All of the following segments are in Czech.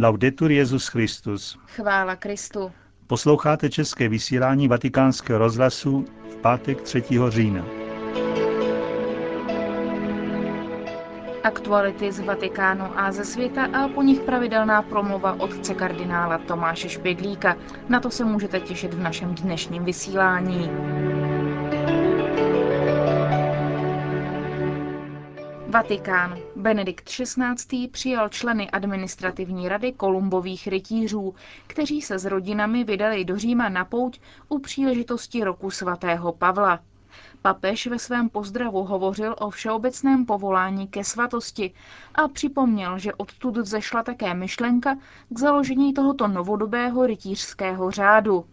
Laudetur Jezus Christus. Chvála Kristu. Posloucháte české vysílání Vatikánského rozhlasu v pátek 3. října. Aktuality z Vatikánu a ze světa a po nich pravidelná promluva otce kardinála Tomáše Špidlíka. Na to se můžete těšit v našem dnešním vysílání. Vatikán. Benedikt XVI. přijal členy administrativní rady Kolumbových rytířů, kteří se s rodinami vydali do Říma na pouť u příležitosti roku svatého Pavla. Papež ve svém pozdravu hovořil o všeobecném povolání ke svatosti a připomněl, že odtud vzešla také myšlenka k založení tohoto novodobého rytířského řádu.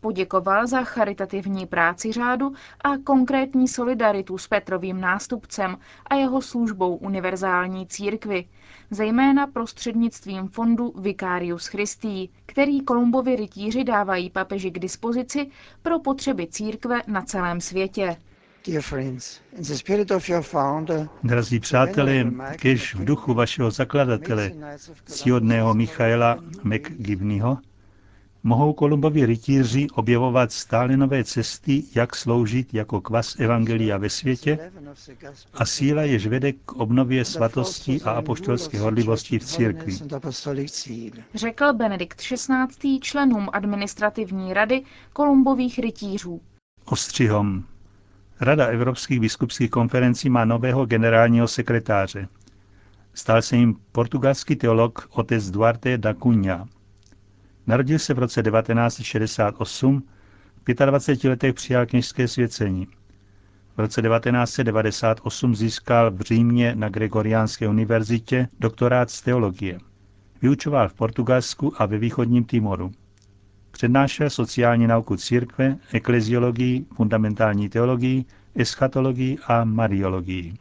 Poděkoval za charitativní práci řádu a konkrétní solidaritu s Petrovým nástupcem a jeho službou univerzální církvy, zejména prostřednictvím fondu Vicarius Christi, který Kolumbovi rytíři dávají papeži k dispozici pro potřeby církve na celém světě. Drazí přátelé, kež v duchu vašeho zakladatele, cíhodného Michaela McGivneyho, mohou Kolumbovi rytíři objevovat stále nové cesty, jak sloužit jako kvas Evangelia ve světě a síla jež vede k obnově svatosti a apoštolské horlivosti v církvi. Řekl Benedikt XVI. členům administrativní rady Kolumbových rytířů. Ostřihom. Rada Evropských biskupských konferencí má nového generálního sekretáře. Stal se jim portugalský teolog otec Duarte da Cunha. Narodil se v roce 1968, v 25 letech přijal kněžské svěcení. V roce 1998 získal v Římě na Gregoriánské univerzitě doktorát z teologie. Vyučoval v Portugalsku a ve východním Timoru. Přednášel sociální nauku církve, ekleziologii, fundamentální teologii, eschatologii a mariologii.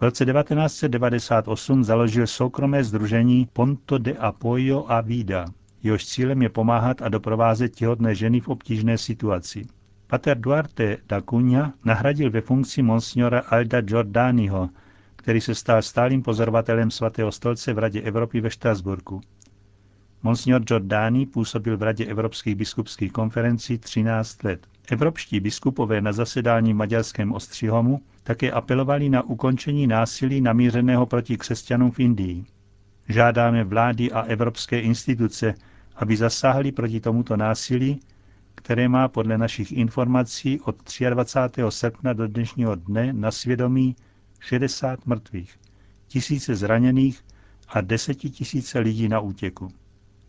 V roce 1998 založil soukromé združení Ponto de Apoyo a Vida, jehož cílem je pomáhat a doprovázet těhotné ženy v obtížné situaci. Pater Duarte da Cunha nahradil ve funkci monsignora Alda Giordaniho, který se stal stálým pozorovatelem svatého stolce v Radě Evropy ve Štrasburku. Monsignor Giordani působil v Radě Evropských biskupských konferencí 13 let. Evropští biskupové na zasedání v maďarském Ostřihomu také apelovali na ukončení násilí namířeného proti křesťanům v Indii. Žádáme vlády a evropské instituce, aby zasáhli proti tomuto násilí, které má podle našich informací od 23. srpna do dnešního dne na svědomí 60 mrtvých, tisíce zraněných a desetitisíce lidí na útěku.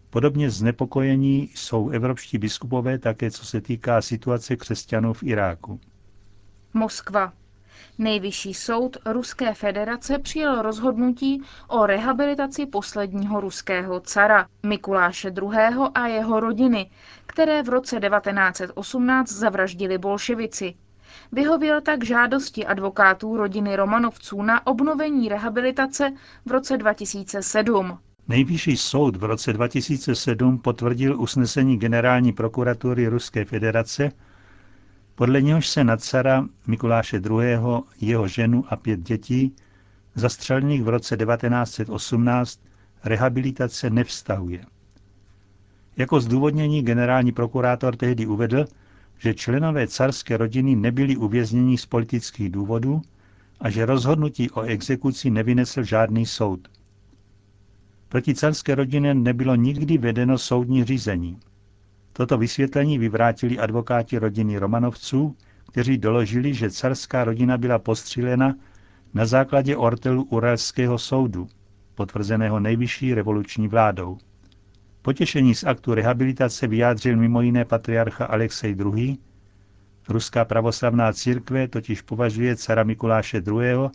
Podobně znepokojení jsou evropští biskupové také, co se týká situace křesťanů v Iráku. Moskva. Nejvyšší soud Ruské federace přijal rozhodnutí o rehabilitaci posledního ruského cara Mikuláše II. a jeho rodiny, které v roce 1918 zavraždili bolševici. Vyhověl tak žádosti advokátů rodiny Romanovců na obnovení rehabilitace v roce 2007. Nejvyšší soud v roce 2007 potvrdil usnesení generální prokuratury Ruské federace, podle něhož se na cara Mikuláše II., jeho ženu a pět dětí, zastřelených v roce 1918, rehabilitace nevztahuje. Jako zdůvodnění generální prokurátor tehdy uvedl, že členové carské rodiny nebyli uvězněni z politických důvodů a že rozhodnutí o exekuci nevynesl žádný soud. Proti carské rodině nebylo nikdy vedeno soudní řízení. Toto vysvětlení vyvrátili advokáti rodiny Romanovců, kteří doložili, že carská rodina byla postřílena na základě ortelu Uralského soudu, potvrzeného nejvyšší revoluční vládou. Potěšení z aktu rehabilitace vyjádřil mimo jiné patriarcha Alexej II. Ruská pravoslavná církve totiž považuje cara Mikuláše II.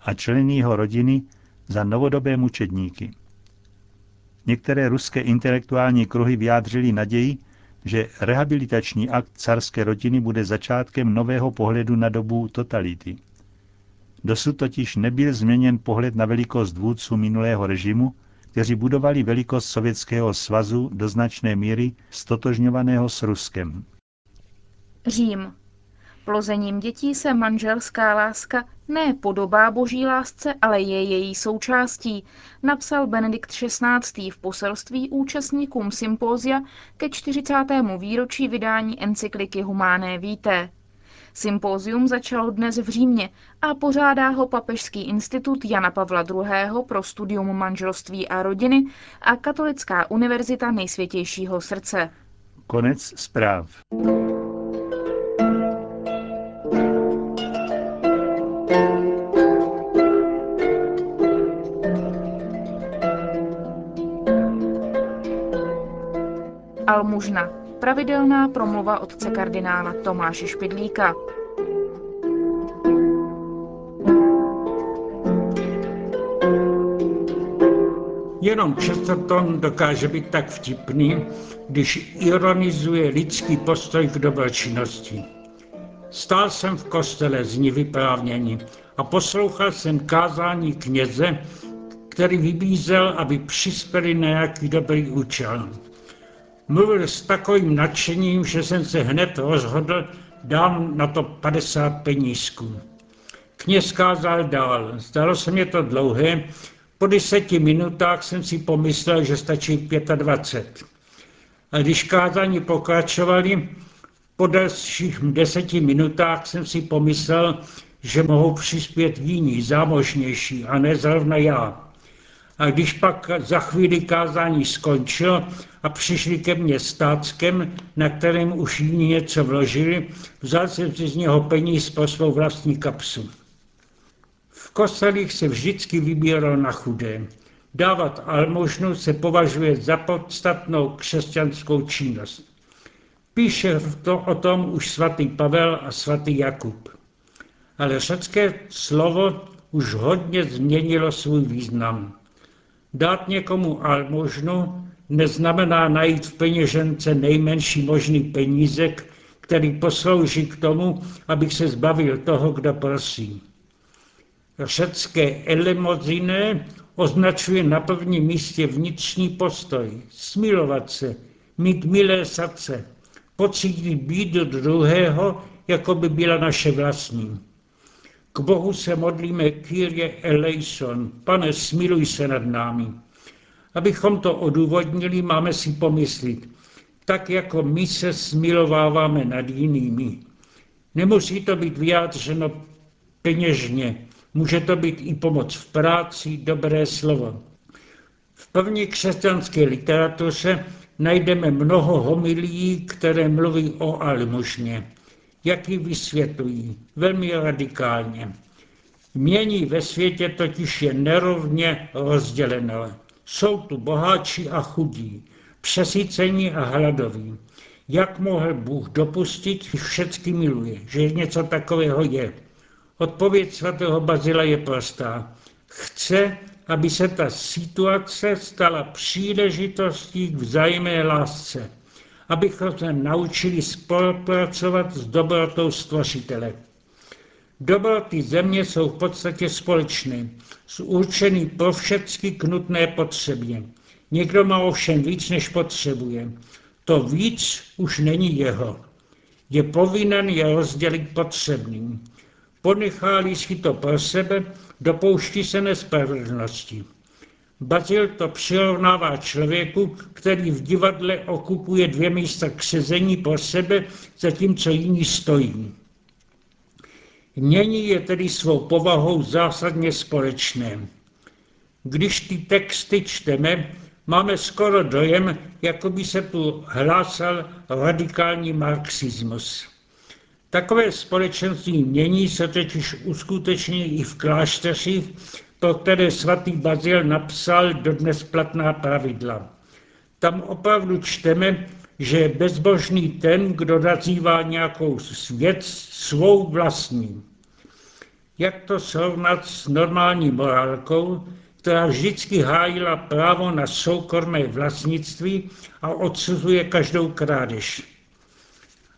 a členy jeho rodiny za novodobé mučedníky. Některé ruské intelektuální kruhy vyjádřili naději, že rehabilitační akt carské rodiny bude začátkem nového pohledu na dobu totality. Dosud totiž nebyl změněn pohled na velikost vůdců minulého režimu, kteří budovali velikost Sovětského svazu do značné míry stotožňovaného s Ruskem. Řím. Plozením dětí se manželská láska ne podobá boží lásce, ale je její součástí, napsal Benedikt XVI. v poselství účastníkům sympózia ke 40. výročí vydání encykliky Humáné Vitae. Sympózium začalo dnes v Římě a pořádá ho Papežský institut Jana Pavla II. pro studium manželství a rodiny a Katolická univerzita nejsvětějšího srdce. Konec zpráv. Almužna. Pravidelná promluva otce kardinála Tomáše Špidlíka. Jenom Chesterton dokáže být tak vtipný, když ironizuje lidský postoj k dobročinnosti. Stál jsem v kostele z ní vyprávnění a poslouchal jsem kázání kněze, který vybízel, aby přispěli na nějaký dobrý účel. Mluvil s takovým nadšením, že jsem se hned rozhodl, dám na to 50 penízků. Kněz kázal dál. Zdalo se mě to dlouhé. Po deseti minutách jsem si pomyslel, že stačí 25. A když kázání pokračovali, po dalších deseti minutách jsem si pomyslel, že mohou přispět jiní, zámožnější, a ne zrovna já. A když pak za chvíli kázání skončilo a přišli ke mně stáckem, na kterém už jiní něco vložili, vzal jsem si z něho peníz pro svou vlastní kapsu. V kostelích se vždycky vybíral na chudé. Dávat almožnu se považuje za podstatnou křesťanskou činnost. Píše to o tom už svatý Pavel a svatý Jakub. Ale řecké slovo už hodně změnilo svůj význam. Dát někomu almožnu neznamená najít v peněžence nejmenší možný penízek, který poslouží k tomu, abych se zbavil toho, kdo prosí. Řecké elemozine označuje na prvním místě vnitřní postoj, smilovat se, mít milé srdce, pocítit bídu druhého, jako by byla naše vlastní. K Bohu se modlíme Kyrie eleison, pane, smiluj se nad námi. Abychom to odůvodnili, máme si pomyslet, tak jako my se smilováváme nad jinými. Nemusí to být vyjádřeno peněžně, může to být i pomoc v práci, dobré slovo. V první křesťanské literatuře najdeme mnoho homilií, které mluví o almužně jak ji vysvětlují, velmi radikálně. Mění ve světě totiž je nerovně rozdělené. Jsou tu boháči a chudí, přesycení a hladoví. Jak mohl Bůh dopustit, že všecky miluje, že něco takového je? Odpověď svatého Bazila je prostá. Chce, aby se ta situace stala příležitostí k vzájemné lásce abychom se naučili spolupracovat s dobrotou stvořitele. Dobroty země jsou v podstatě společné, jsou určený pro všechny k nutné potřebě. Někdo má ovšem víc, než potřebuje. To víc už není jeho. Je povinen je rozdělit potřebným. Ponechá si to pro sebe, dopouští se nespravedlnosti. Bazil to přirovnává člověku, který v divadle okupuje dvě místa k sezení pro sebe, zatímco jiní stojí. Mění je tedy svou povahou zásadně společné. Když ty texty čteme, máme skoro dojem, jako by se tu hlásal radikální marxismus. Takové společenství mění se totiž uskuteční i v klášterích, pro které svatý Bazil napsal dodnes platná pravidla. Tam opravdu čteme, že je bezbožný ten, kdo nazývá nějakou věc svou vlastní. Jak to srovnat s normální morálkou, která vždycky hájila právo na soukromé vlastnictví a odsuzuje každou krádež.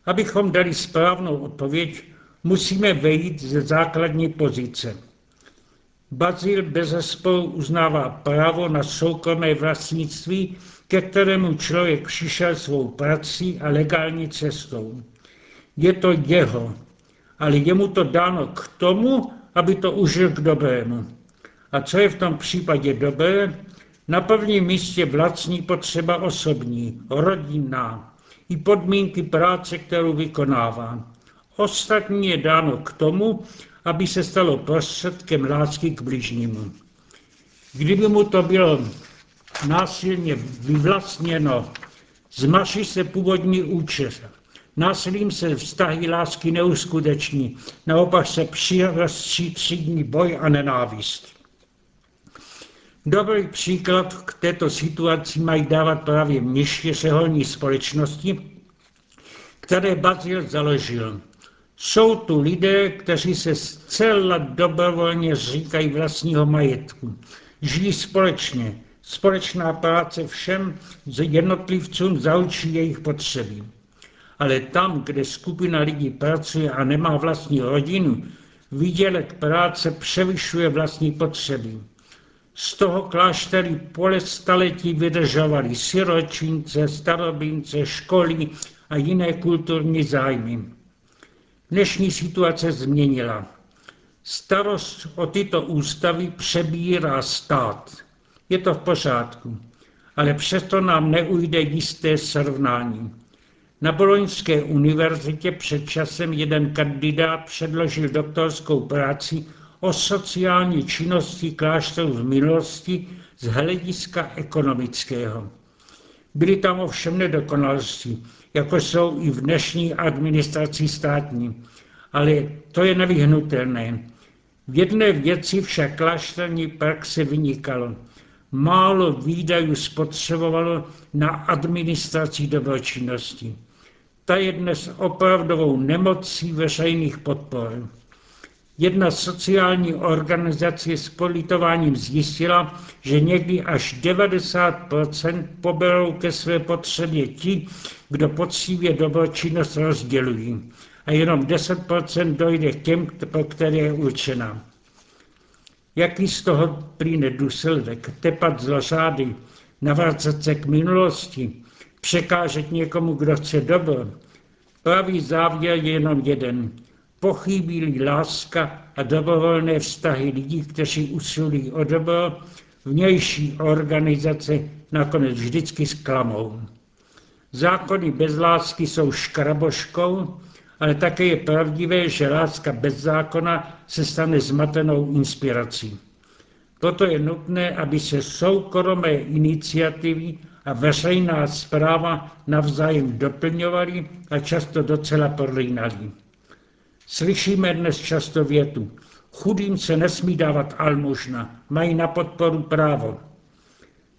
Abychom dali správnou odpověď, musíme vejít ze základní pozice. Bazil bezesporu uznává právo na soukromé vlastnictví, ke kterému člověk přišel svou prací a legální cestou. Je to jeho. ale je mu to dáno k tomu, aby to užil k dobrému. A co je v tom případě dobré? Na prvním místě vlastní potřeba osobní, rodinná, i podmínky práce, kterou vykonává. Ostatní je dáno k tomu, aby se stalo prostředkem lásky k bližnímu. Kdyby mu to bylo násilně vyvlastněno, zmaří se původní účel. Násilím se vztahy lásky neuskuteční, naopak se přirostří třídní boj a nenávist. Dobrý příklad k této situaci mají dávat právě mniši řeholní společnosti, které Bazil založil. Jsou tu lidé, kteří se zcela dobrovolně zříkají vlastního majetku. Žijí společně. Společná práce všem jednotlivcům zaučí jejich potřeby. Ale tam, kde skupina lidí pracuje a nemá vlastní rodinu, výdělek práce převyšuje vlastní potřeby. Z toho kláštery pole staletí vydržovali siročince, starobince, školy a jiné kulturní zájmy. Dnešní situace změnila. Starost o tyto ústavy přebírá stát. Je to v pořádku, ale přesto nám neujde jisté srovnání. Na Boloňské univerzitě před časem jeden kandidát předložil doktorskou práci o sociální činnosti klášterů v minulosti z hlediska ekonomického. Byly tam ovšem nedokonalosti, jako jsou i v dnešní administraci státní. Ale to je nevyhnutelné. V jedné věci však klášterní praxe vynikalo. Málo výdajů spotřebovalo na administraci dobročinnosti. Ta je dnes opravdovou nemocí veřejných podpor. Jedna sociální organizace s politováním zjistila, že někdy až 90% poberou ke své potřebě ti, kdo poctivě dobročinnost rozdělují. A jenom 10% dojde k těm, pro které je určena. Jaký z toho plyne důsledek? Tepat zlořády, navracet se k minulosti, překážet někomu, kdo chce dobro. Pravý závěr je jenom jeden – pochybí láska a dobrovolné vztahy lidí, kteří usilují o dobro, vnější organizace nakonec vždycky zklamou. Zákony bez lásky jsou škraboškou, ale také je pravdivé, že láska bez zákona se stane zmatenou inspirací. Proto je nutné, aby se soukromé iniciativy a veřejná zpráva navzájem doplňovaly a často docela prolínaly. Slyšíme dnes často větu. Chudým se nesmí dávat almužna, mají na podporu právo.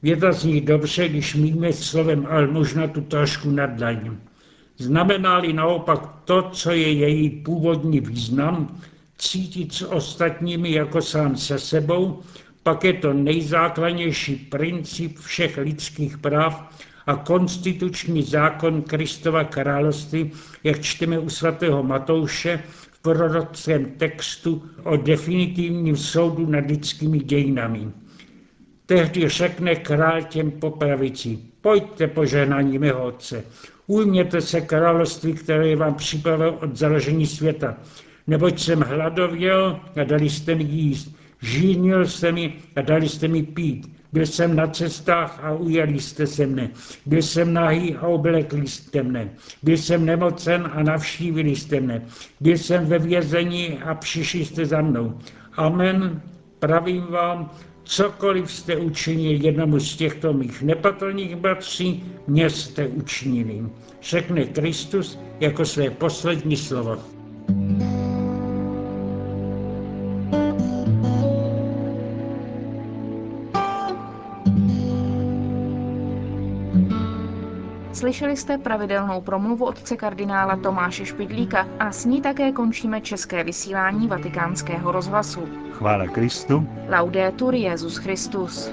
Věta zní dobře, když míme slovem almužna tu trošku nadlaň. Znamená-li naopak to, co je její původní význam, cítit s ostatními jako sám se sebou, pak je to nejzákladnější princip všech lidských práv a konstituční zákon Kristova království, jak čteme u svatého Matouše v prorockém textu o definitivním soudu nad lidskými dějinami. Tehdy řekne král těm po pravici, pojďte požehnání mého otce, ujměte se království, které vám připravil od založení světa, neboť jsem hladověl a dali jste mi jíst, žínil jsem mi a dali jste mi pít, byl jsem na cestách a ujeli jste se mne. Byl jsem nahý a oblekli jste mne. Byl jsem nemocen a navštívili jste mne. Byl jsem ve vězení a přišli jste za mnou. Amen, pravím vám, cokoliv jste učinili jednomu z těchto mých nepatrných bratří, mě jste učinili. Řekne Kristus jako své poslední slovo. Slyšeli jste pravidelnou promluvu otce kardinála Tomáše Špidlíka a s ní také končíme české vysílání vatikánského rozhlasu. Chvála Kristu. Laudetur Jezus Christus.